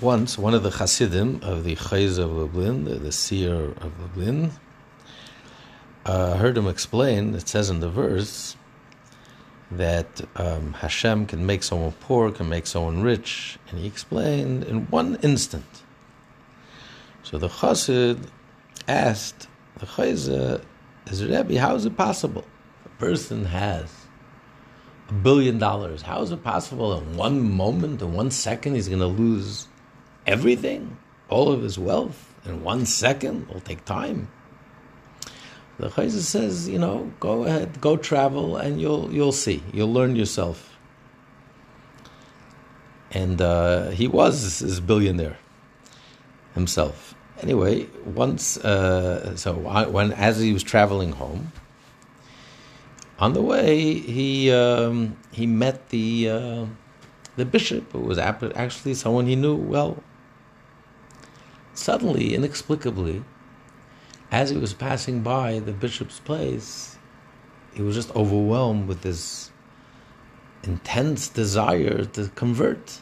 Once, one of the Hasidim of the Chozeh of Lublin, the, the seer of Lublin, uh, heard him explain, it says in the verse, that um, Hashem can make someone poor, can make someone rich, and he explained in one instant. So the Chassid asked the Chozeh, is Rebbe, how is it possible? A person has a billion dollars. How is it possible in one moment, in one second, he's going to lose everything, all of his wealth, in one second? It'll take time. The Chozeh says, you know, go ahead, go travel, and you'll you'll see, you'll learn yourself. And uh, he was his billionaire himself. Anyway, once, uh, so when as he was traveling home, on the way he um, he met the uh, the bishop, who was actually someone he knew well. Suddenly, inexplicably, as he was passing by the bishop's place, he was just overwhelmed with this intense desire to convert.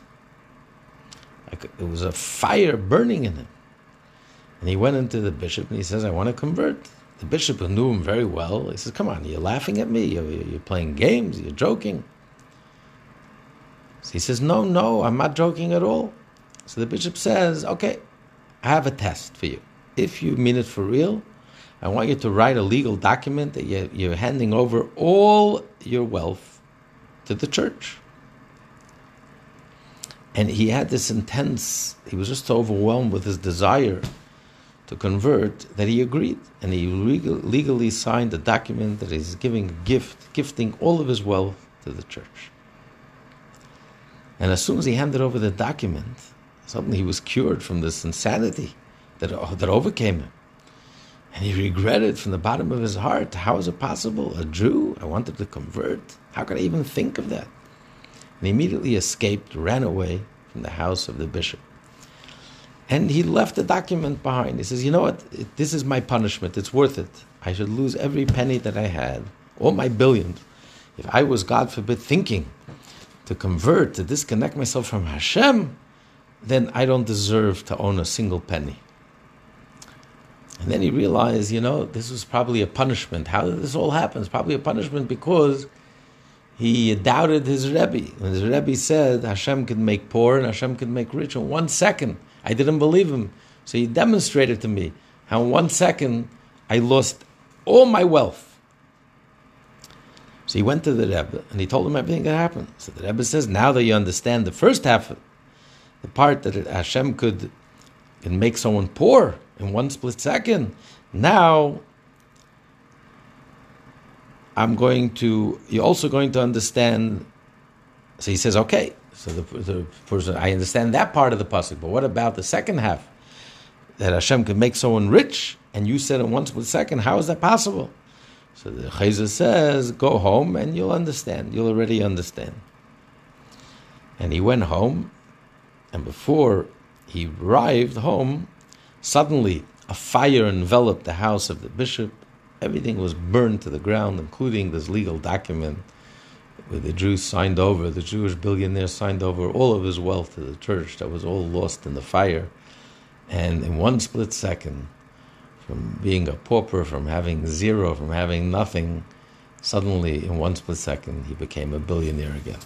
Like it was a fire burning in him. And he went into the bishop and he says, I want to convert. The bishop, knew him very well, he says, Come on, you're laughing at me. You're, you're playing games. You're joking. So he says, No, no, I'm not joking at all. So the bishop says, Okay, I have a test for you if you mean it for real, I want you to write a legal document that you're handing over all your wealth to the church. And he had this intense, he was just so overwhelmed with his desire to convert that he agreed. And he legally signed a document that he's giving a gift, gifting all of his wealth to the church. And as soon as he handed over the document, suddenly he was cured from this insanity that, uh, that overcame him. And he regretted from the bottom of his heart how is it possible? A Jew? I wanted to convert. How could I even think of that? And he immediately escaped, ran away from the house of the bishop. And he left a document behind. He says, You know what? This is my punishment. It's worth it. I should lose every penny that I had, all my billions. If I was, God forbid, thinking to convert, to disconnect myself from Hashem, then I don't deserve to own a single penny. And then he realized, you know, this was probably a punishment. How did this all happen? It's probably a punishment because he doubted his Rebbe. When his Rebbe said Hashem can make poor and Hashem can make rich in one second, I didn't believe him. So he demonstrated to me how in one second I lost all my wealth. So he went to the Rebbe and he told him everything that happened. So the Rebbe says, now that you understand the first half, the part that Hashem could can make someone poor, in one split second. Now, I'm going to, you're also going to understand. So he says, okay, so the, the person, I understand that part of the pasuk, but what about the second half? That Hashem can make someone rich, and you said in one split second, how is that possible? So the Chozeh says, go home and you'll understand. You'll already understand. And he went home, and before he arrived home, Suddenly, a fire enveloped the house of the bishop. Everything was burned to the ground, including this legal document where the Jews signed over, the Jewish billionaire signed over all of his wealth to the church that was all lost in the fire. And in one split second, from being a pauper, from having zero, from having nothing, suddenly in one split second, he became a billionaire again.